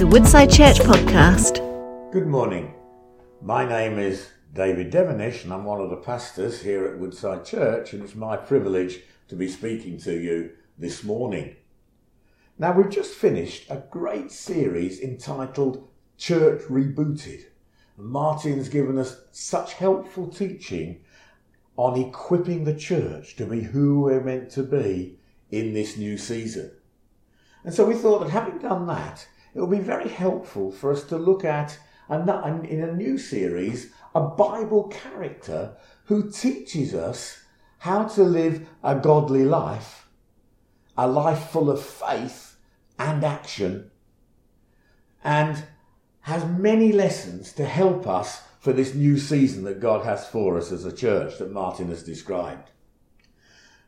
is a Woodside Church podcast. Good morning. My name is David Devonish, and I'm one of the pastors here at Woodside Church, and it's my privilege to be speaking to you this morning. Now, we've just finished a great series entitled Church Rebooted. Martin's given us such helpful teaching on equipping the church to be who we're meant to be in this new season. And so we thought that having done that, it will be very helpful for us to look at, and in a new series, a Bible character who teaches us how to live a godly life, a life full of faith and action, and has many lessons to help us for this new season that God has for us as a church that Martin has described.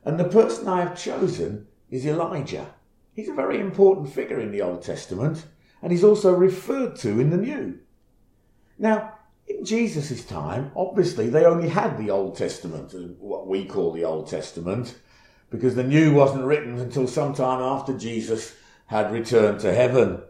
And the person I have chosen is Elijah. He's a very important figure in the Old Testament, and he's also referred to in the New. Now, in Jesus' time, obviously they only had the Old Testament, uh, what we call the Old Testament, because the New wasn't written until sometime after Jesus had returned to heaven.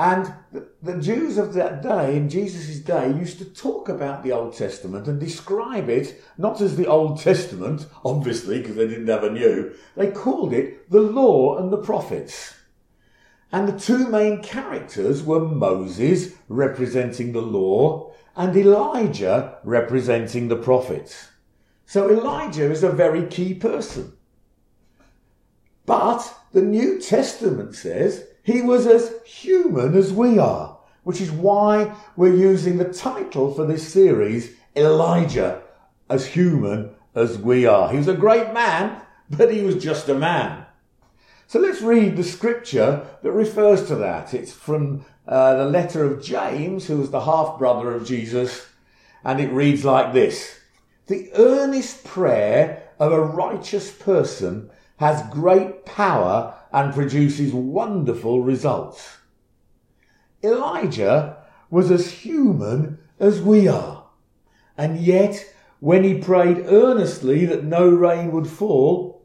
And the, the Jews of that day, in Jesus' day, used to talk about the Old Testament and describe it not as the Old Testament, obviously, because they didn't have a new. They called it the Law and the Prophets. And the two main characters were Moses, representing the law, and Elijah, representing the prophets. So Elijah is a very key person. But the New Testament says he was as human as we are, which is why we're using the title for this series, Elijah, as human as we are. He was a great man, but he was just a man. So let's read the scripture that refers to that. It's from uh, the letter of James, who was the half brother of Jesus, and it reads like this The earnest prayer of a righteous person has great power and produces wonderful results. Elijah was as human as we are. And yet, when he prayed earnestly that no rain would fall,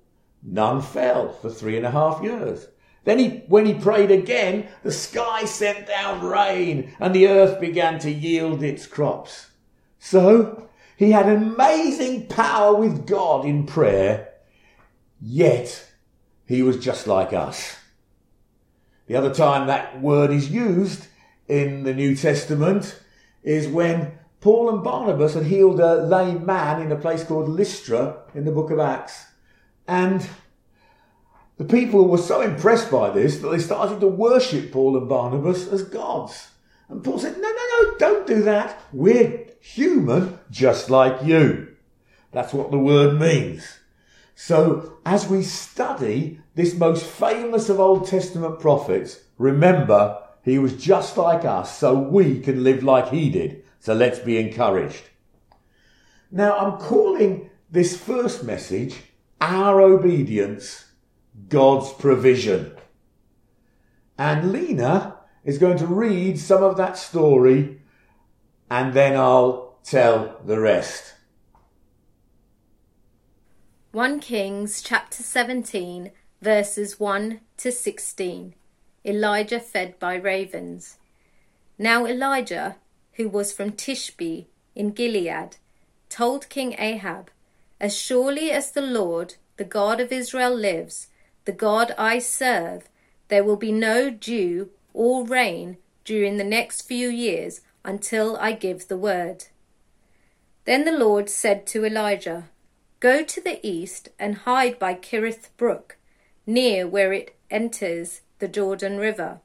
none fell for three and a half years. Then he, when he prayed again, the sky sent down rain and the earth began to yield its crops. So he had amazing power with God in prayer, yet he was just like us. The other time that word is used in the New Testament is when Paul and Barnabas had healed a lame man in a place called Lystra in the book of Acts. And the people were so impressed by this that they started to worship Paul and Barnabas as gods. And Paul said, No, no, no, don't do that. We're human just like you. That's what the word means. So as we study this most famous of Old Testament prophets, remember he was just like us so we can live like he did. So let's be encouraged. Now I'm calling this first message our obedience, God's provision. And Lena is going to read some of that story and then I'll tell the rest. 1 Kings chapter 17, verses 1 to 16. Elijah fed by ravens. Now Elijah, who was from Tishbe in Gilead, told King Ahab, As surely as the Lord, the God of Israel, lives, the God I serve, there will be no dew or rain during the next few years until I give the word. Then the Lord said to Elijah, Go to the east and hide by Kerith Brook, near where it enters the Jordan River.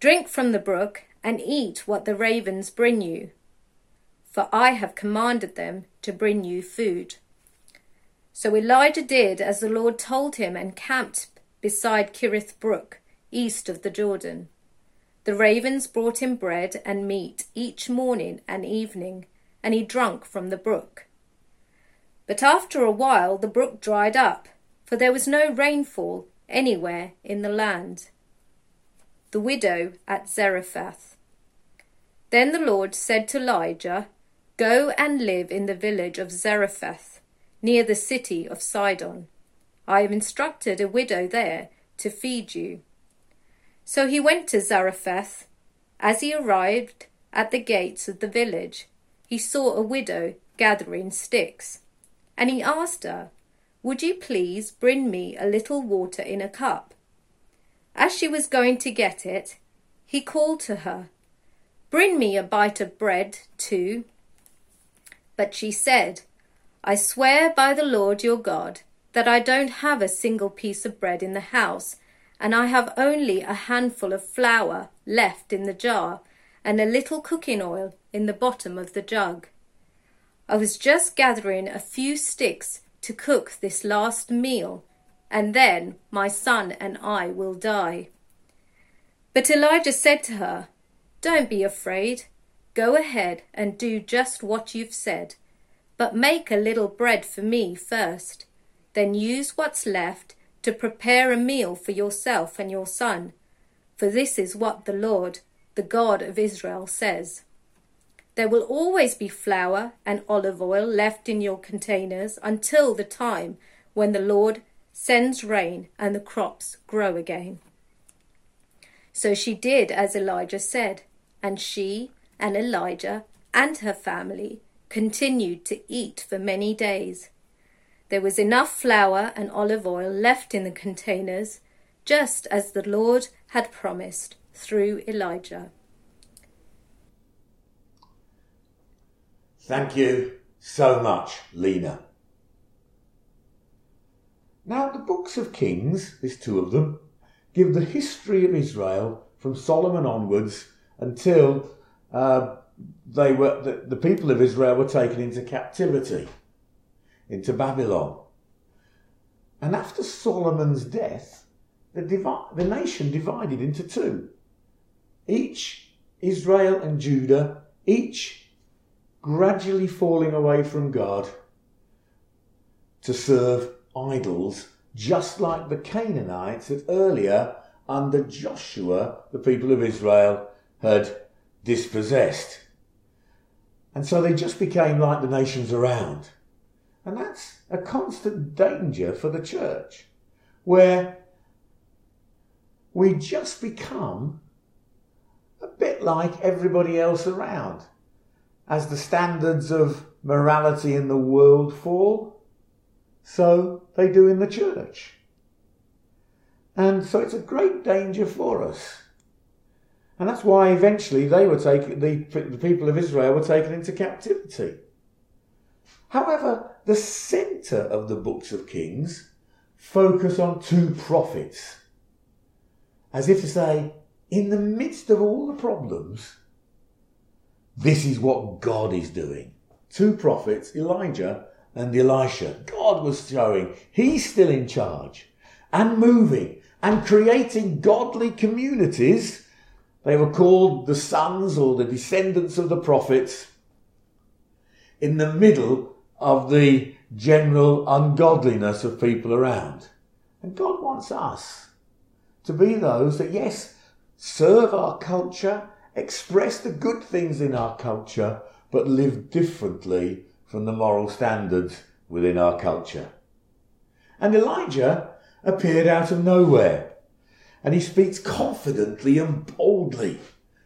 Drink from the brook and eat what the ravens bring you, for I have commanded them to bring you food. So Elijah did as the Lord told him and camped beside Kerith Brook, east of the Jordan. The ravens brought him bread and meat each morning and evening, and he drank from the brook. But after a while the brook dried up, for there was no rainfall anywhere in the land. The widow at Zarephath. Then the Lord said to Elijah, Go and live in the village of Zarephath, near the city of Sidon. I have instructed a widow there to feed you. So he went to Zarephath. As he arrived at the gates of the village, he saw a widow gathering sticks. And he asked her, Would you please bring me a little water in a cup? As she was going to get it, he called to her, Bring me a bite of bread, too. But she said, I swear by the Lord your God that I don't have a single piece of bread in the house, and I have only a handful of flour left in the jar, and a little cooking oil in the bottom of the jug. I was just gathering a few sticks to cook this last meal, and then my son and I will die. But Elijah said to her, Don't be afraid. Go ahead and do just what you've said, but make a little bread for me first. Then use what's left to prepare a meal for yourself and your son. For this is what the Lord, the God of Israel, says. There will always be flour and olive oil left in your containers until the time when the Lord sends rain and the crops grow again. So she did as Elijah said, and she and Elijah and her family continued to eat for many days. There was enough flour and olive oil left in the containers, just as the Lord had promised through Elijah. Thank you so much, Lena. Now, the books of Kings, there's two of them, give the history of Israel from Solomon onwards until uh, they were the, the people of Israel were taken into captivity into Babylon. And after Solomon's death, the, divi- the nation divided into two. Each, Israel and Judah, each gradually falling away from God to serve idols, just like the Canaanites that earlier, under Joshua, the people of Israel had dispossessed. And so they just became like the nations around. And that's a constant danger for the church, where we just become a bit like everybody else around. As the standards of morality in the world fall, so they do in the church. And so it's a great danger for us. And that's why eventually they were taken, the, the people of Israel were taken into captivity. However, the centre of the books of Kings focus on two prophets. As if to say, in the midst of all the problems, this is what God is doing. Two prophets, Elijah and Elisha. God was showing he's still in charge and moving and creating godly communities. They were called the sons or the descendants of the prophets in the middle of the general ungodliness of people around. And God wants us to be those that, yes, serve our culture, express the good things in our culture, but live differently from the moral standards within our culture. And Elijah appeared out of nowhere. And he speaks confidently and boldly,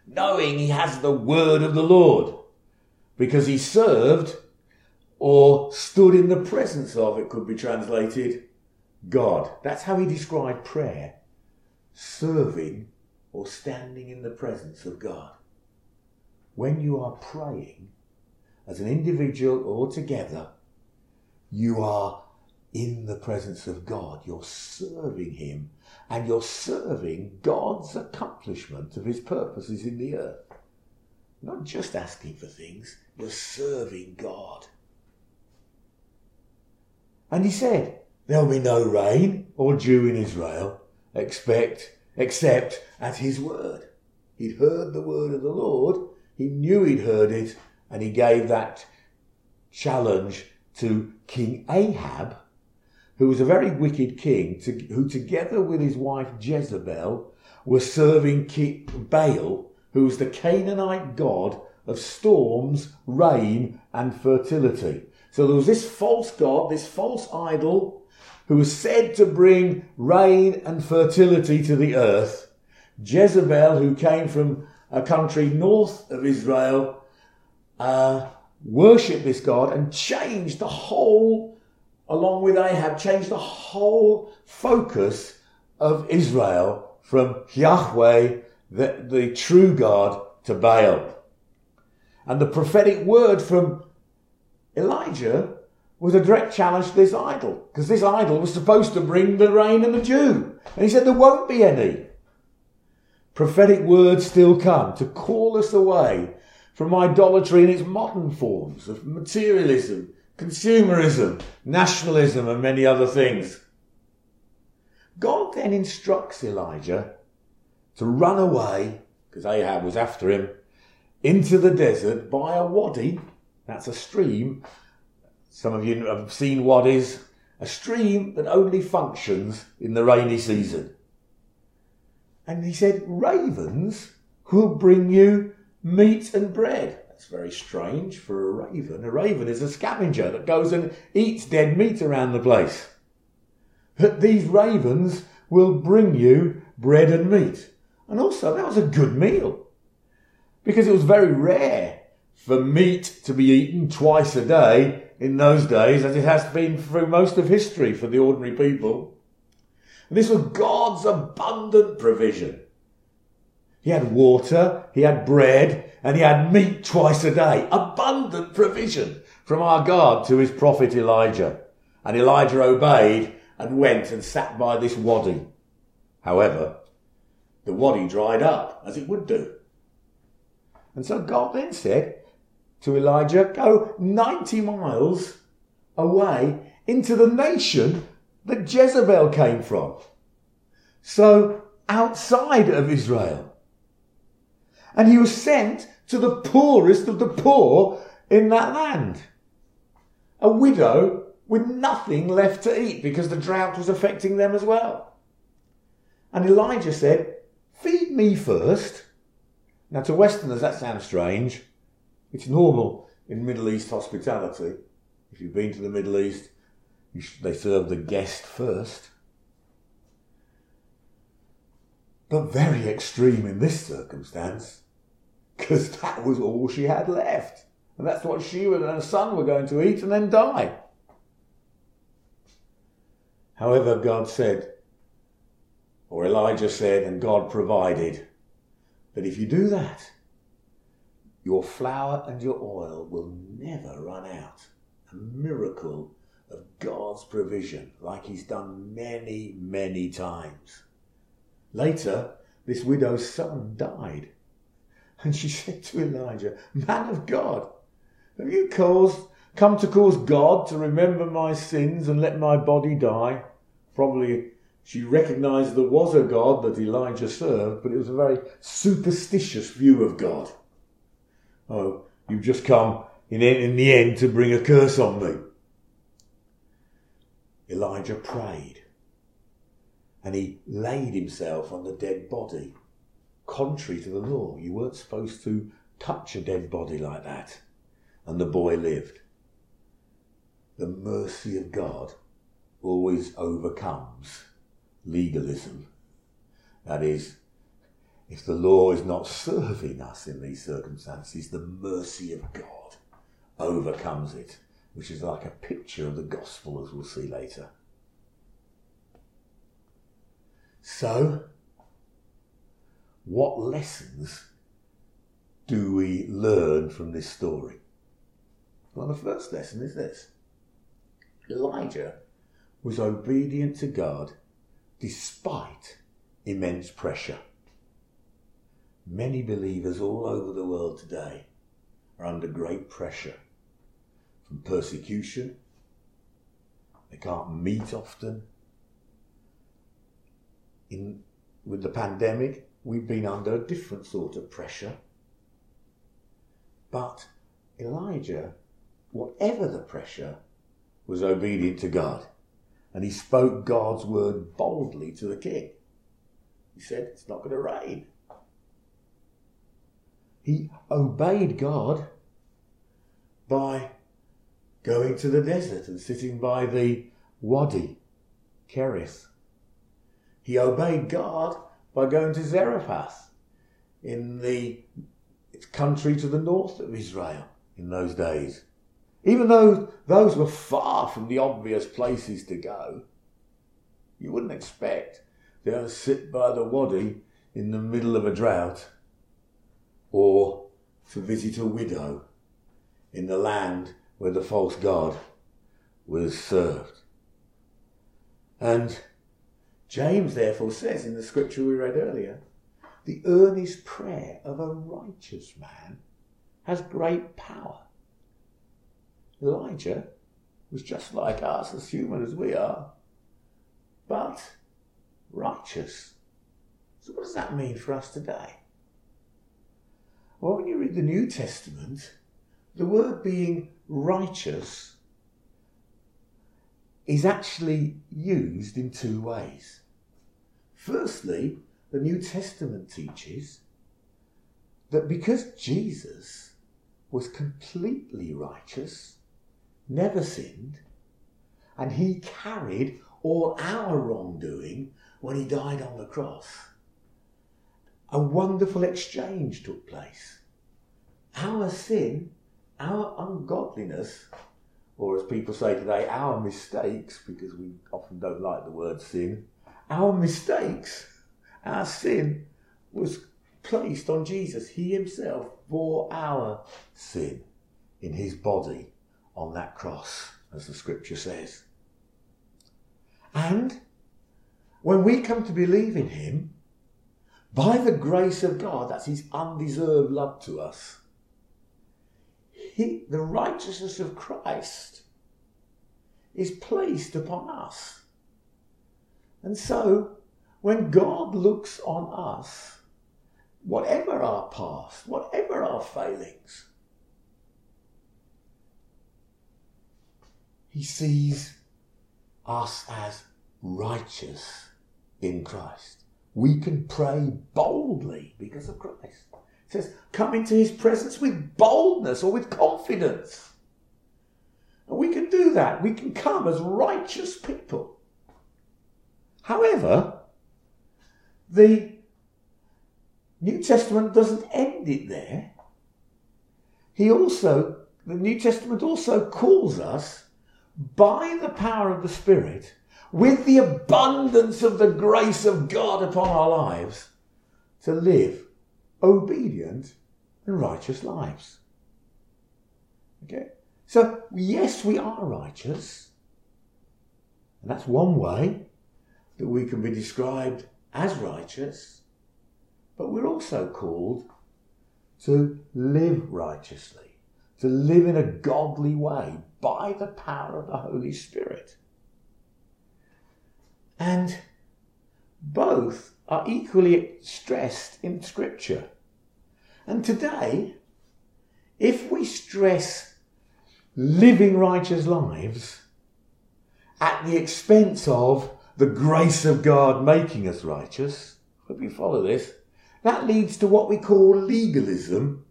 knowing he has the word of the Lord, because he served or stood in the presence of, it could be translated, God. That's how he described prayer serving or standing in the presence of God. When you are praying, as an individual or together, you are in the presence of God. You're serving Him and you're serving God's accomplishment of His purposes in the earth. Not just asking for things, you're serving God. And he said, There'll be no rain or dew in Israel, expect, except at his word. He'd heard the word of the Lord, he knew he'd heard it, and he gave that challenge to King Ahab, who was a very wicked king, to, who together with his wife Jezebel were serving King Baal, who was the Canaanite god of storms, rain, and fertility. So there was this false god, this false idol, who was said to bring rain and fertility to the earth, Jezebel, who came from a country north of Israel, uh, worshipped this God and changed the whole, along with Ahab, changed the whole focus of Israel from Yahweh, the, the true God, to Baal. And the prophetic word from Elijah was a direct challenge to this idol, because this idol was supposed to bring the rain and the dew. And he said there won't be any. Prophetic words still come to call us away from idolatry in its modern forms of materialism, consumerism, nationalism, and many other things. God then instructs Elijah to run away, because Ahab was after him, into the desert by a wadi, that's a stream. Some of you have seen wadis, a stream that only functions in the rainy season. And he said, Ravens will bring you meat and bread. That's very strange for a raven. A raven is a scavenger that goes and eats dead meat around the place. But these ravens will bring you bread and meat. And also, that was a good meal because it was very rare for meat to be eaten twice a day in those days, as it has been through most of history for the ordinary people. And this was God's abundant provision. He had water, he had bread, and he had meat twice a day. Abundant provision from our God to his prophet Elijah. And Elijah obeyed and went and sat by this wadi. However, the wadi dried up, as it would do. And so God then said to Elijah, Go 90 miles away into the nation that Jezebel came from. So outside of Israel. And he was sent to the poorest of the poor in that land. A widow with nothing left to eat because the drought was affecting them as well. And Elijah said, Feed me first. Now, to Westerners, that sounds strange. It's normal in Middle East hospitality. If you've been to the Middle East, they serve the guest first. But very extreme in this circumstance because that was all she had left. And that's what she and her son were going to eat and then die. However, God said, or Elijah said, and God provided, that if you do that, your flour and your oil will never run out. A miracle of God's provision, like He's done many, many times. Later, this widow's son died. And she said to Elijah, Man of God, have you caused, come to cause God to remember my sins and let my body die? Probably she recognized there was a God that Elijah served, but it was a very superstitious view of God. Oh, you've just come in, in the end to bring a curse on me. Elijah prayed and he laid himself on the dead body contrary to the law. You weren't supposed to touch a dead body like that. And the boy lived. The mercy of God always overcomes legalism. That is, if the law is not serving us in these circumstances, the mercy of God overcomes it, which is like a picture of the gospel, as we'll see later. So, what lessons do we learn from this story? Well, the first lesson is this Elijah was obedient to God despite immense pressure. Many believers all over the world today are under great pressure from persecution. They can't meet often. In, with the pandemic, we've been under a different sort of pressure. But Elijah, whatever the pressure, was obedient to God. And he spoke God's word boldly to the king. He said, It's not going to rain. He obeyed God by going to the desert and sitting by the Wadi, Kerith. He obeyed God by going to Zarephath in the country to the north of Israel in those days. Even though those were far from the obvious places to go, you wouldn't expect to sit by the wadi in the middle of a drought or to visit a widow in the land where the false god was served. And James therefore says in the scripture we read earlier, the earnest prayer of a righteous man has great power. Elijah was just like us, as human as we are, but righteous. So, what does that mean for us today? Well, when you read the New Testament, the word being righteous is actually used in two ways. Firstly, the New Testament teaches that because Jesus was completely righteous, never sinned, and he carried all our wrongdoing when he died on the cross, a wonderful exchange took place. Our sin, our ungodliness, or as people say today, our mistakes, because we often don't like the word sin, our mistakes, our sin was placed on Jesus. He himself bore our sin in his body on that cross, as the scripture says. And when we come to believe in him, by the grace of God, that's his undeserved love to us, he, the righteousness of Christ is placed upon us. And so, when God looks on us, whatever our past, whatever our failings, he sees us as righteous in Christ. We can pray boldly because of Christ. It says, come into his presence with boldness or with confidence. And we can do that. We can come as righteous people. However, the New Testament doesn't end it there. He also, the New Testament also calls us by the power of the Spirit, with the abundance of the grace of God upon our lives, to live obedient and righteous lives. Okay? So, yes, we are righteous. And that's one way that we can be described as righteous, but we're also called to live righteously, to live in a godly way by the power of the Holy Spirit. And both are equally stressed in Scripture. And today, if we stress living righteous lives at the expense of the grace of God making us righteous, hope you follow this, that leads to what we call legalism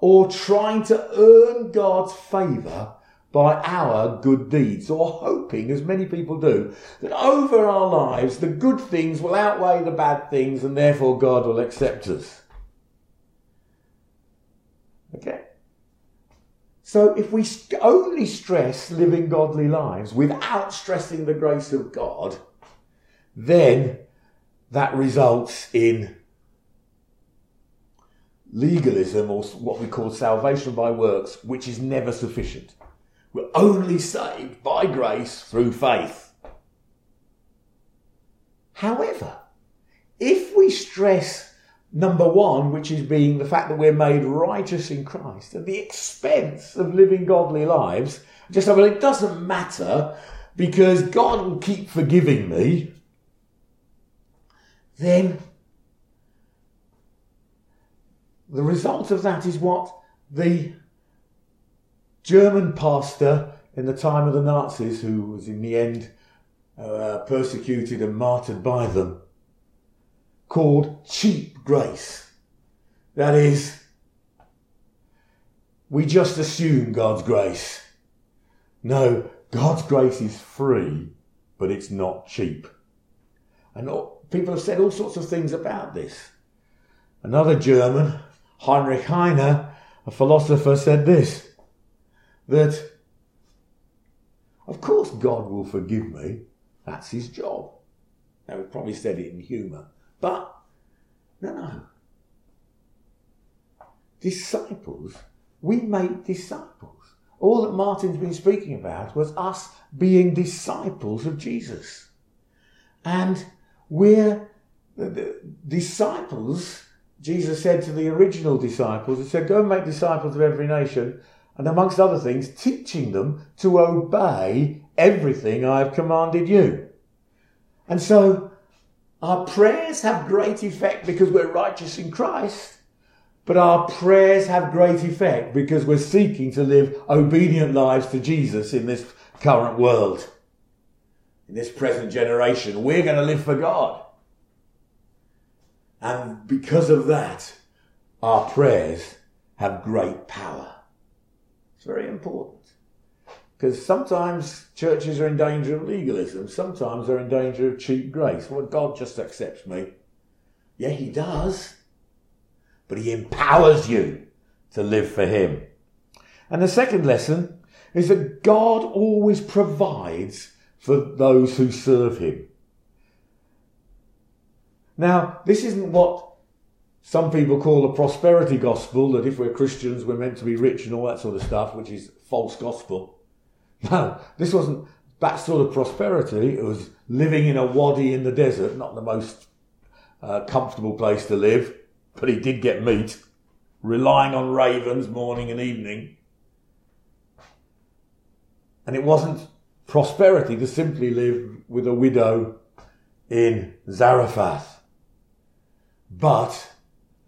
or trying to earn God's favour by our good deeds or hoping, as many people do, that over our lives the good things will outweigh the bad things and therefore God will accept us. Okay? So if we only stress living godly lives without stressing the grace of God, then that results in legalism or what we call salvation by works, which is never sufficient. We're only saved by grace through faith. However, if we stress number one, which is being the fact that we're made righteous in Christ at the expense of living godly lives, just say, well, it doesn't matter because God will keep forgiving me then the result of that is what the German pastor in the time of the Nazis, who was in the end uh, persecuted and martyred by them, called cheap grace. That is, we just assume God's grace. No, God's grace is free, but it's not cheap. And people have said all sorts of things about this. Another German, Heinrich Heine, a philosopher, said this that, of course, God will forgive me. That's his job. Now, he probably said it in humour. But, no, no. Disciples, we make disciples. All that Martin's been speaking about was us being disciples of Jesus. And we're the disciples, Jesus said to the original disciples, He said, Go and make disciples of every nation, and amongst other things, teaching them to obey everything I have commanded you. And so our prayers have great effect because we're righteous in Christ, but our prayers have great effect because we're seeking to live obedient lives to Jesus in this current world. In this present generation, we're going to live for God. And because of that, our prayers have great power. It's very important. Because sometimes churches are in danger of legalism, sometimes they're in danger of cheap grace. Well, God just accepts me. Yeah, He does. But He empowers you to live for Him. And the second lesson is that God always provides for those who serve Him. Now, this isn't what some people call the prosperity gospel, that if we're Christians, we're meant to be rich and all that sort of stuff, which is false gospel. No, this wasn't that sort of prosperity. It was living in a wadi in the desert, not the most uh, comfortable place to live, but he did get meat, relying on ravens morning and evening. And it wasn't prosperity to simply live with a widow in Zarephath. But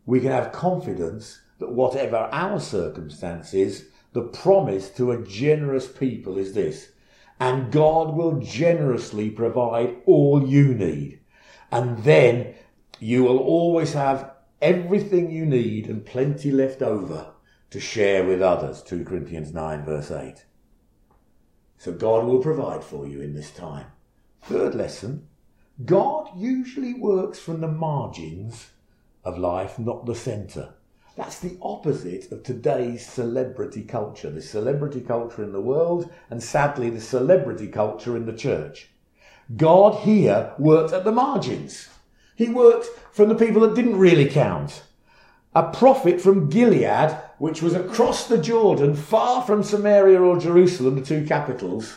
we can have confidence that whatever our circumstances, the promise to a generous people is this. And God will generously provide all you need. And then you will always have everything you need and plenty left over to share with others. 2 Corinthians 9 verse 8. So God will provide for you in this time. Third lesson. God usually works from the margins of life, not the centre. That's the opposite of today's celebrity culture, the celebrity culture in the world, and sadly, the celebrity culture in the church. God here worked at the margins. He worked from the people that didn't really count. A prophet from Gilead, which was across the Jordan, far from Samaria or Jerusalem, the two capitals.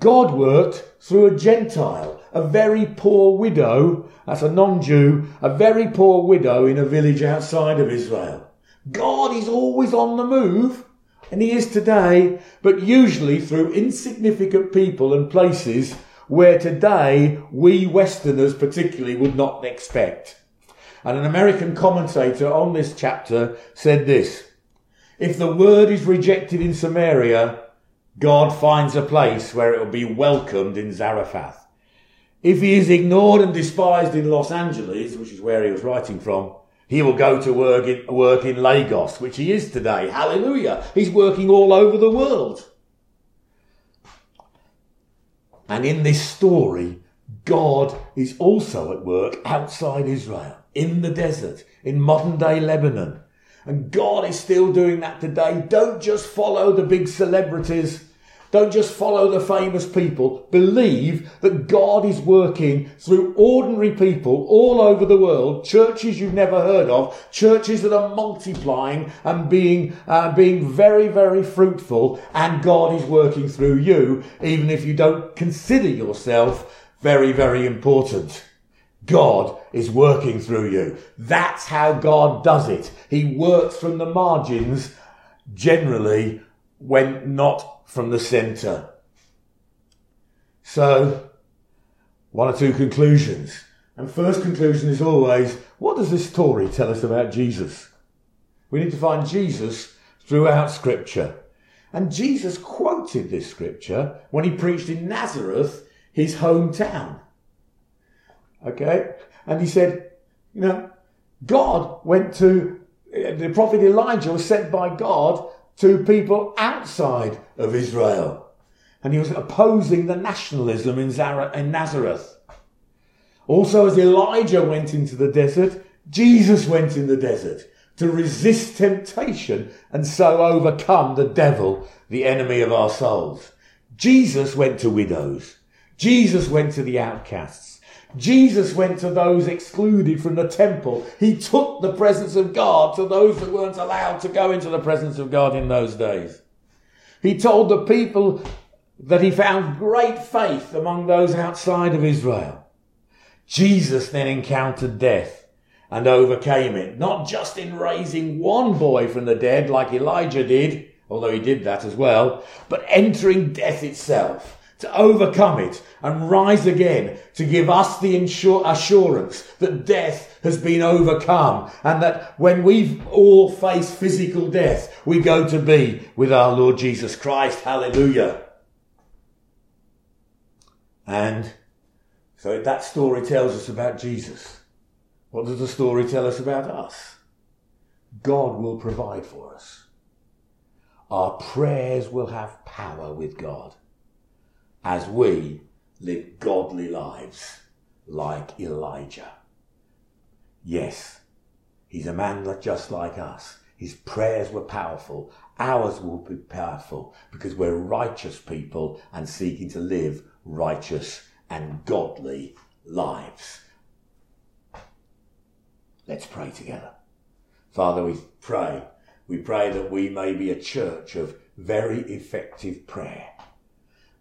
God worked through a Gentile, a very poor widow that's a non-Jew, a very poor widow in a village outside of Israel. God is always on the move, and he is today, but usually through insignificant people and places where today we Westerners particularly would not expect. And an American commentator on this chapter said this, if the word is rejected in Samaria, God finds a place where it will be welcomed in Zarephath. If he is ignored and despised in Los Angeles, which is where he was writing from, he will go to work in, work in Lagos, which he is today. Hallelujah. He's working all over the world. And in this story, God is also at work outside Israel, in the desert, in modern day Lebanon. And God is still doing that today. Don't just follow the big celebrities don't just follow the famous people. Believe that God is working through ordinary people all over the world, churches you've never heard of, churches that are multiplying and being, uh, being very, very fruitful. And God is working through you, even if you don't consider yourself very, very important. God is working through you. That's how God does it. He works from the margins generally when not from the centre. So, one or two conclusions. And first conclusion is always, what does this story tell us about Jesus? We need to find Jesus throughout scripture. And Jesus quoted this scripture when he preached in Nazareth, his hometown. Okay? And he said, you know, God went to, the prophet Elijah was sent by God to people outside of Israel. And he was opposing the nationalism in, Zara, in Nazareth. Also, as Elijah went into the desert, Jesus went in the desert to resist temptation and so overcome the devil, the enemy of our souls. Jesus went to widows. Jesus went to the outcasts. Jesus went to those excluded from the temple. He took the presence of God to those that weren't allowed to go into the presence of God in those days. He told the people that he found great faith among those outside of Israel. Jesus then encountered death and overcame it, not just in raising one boy from the dead like Elijah did, although he did that as well, but entering death itself to overcome it and rise again to give us the insur- assurance that death has been overcome and that when we all face physical death, we go to be with our Lord Jesus Christ. Hallelujah. And so that story tells us about Jesus. What does the story tell us about us? God will provide for us. Our prayers will have power with God as we live godly lives like Elijah. Yes, he's a man just like us. His prayers were powerful. Ours will be powerful because we're righteous people and seeking to live righteous and godly lives. Let's pray together. Father, we pray. We pray that we may be a church of very effective prayer.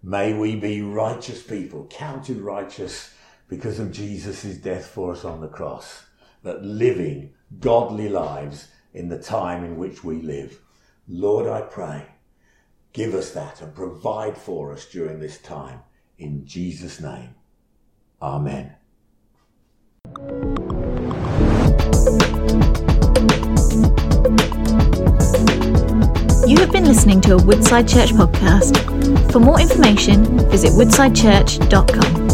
May we be righteous people, counted righteous because of Jesus' death for us on the cross, but living godly lives in the time in which we live. Lord, I pray, give us that and provide for us during this time. In Jesus' name. Amen. Have been listening to a Woodside Church podcast. For more information, visit woodsidechurch.com.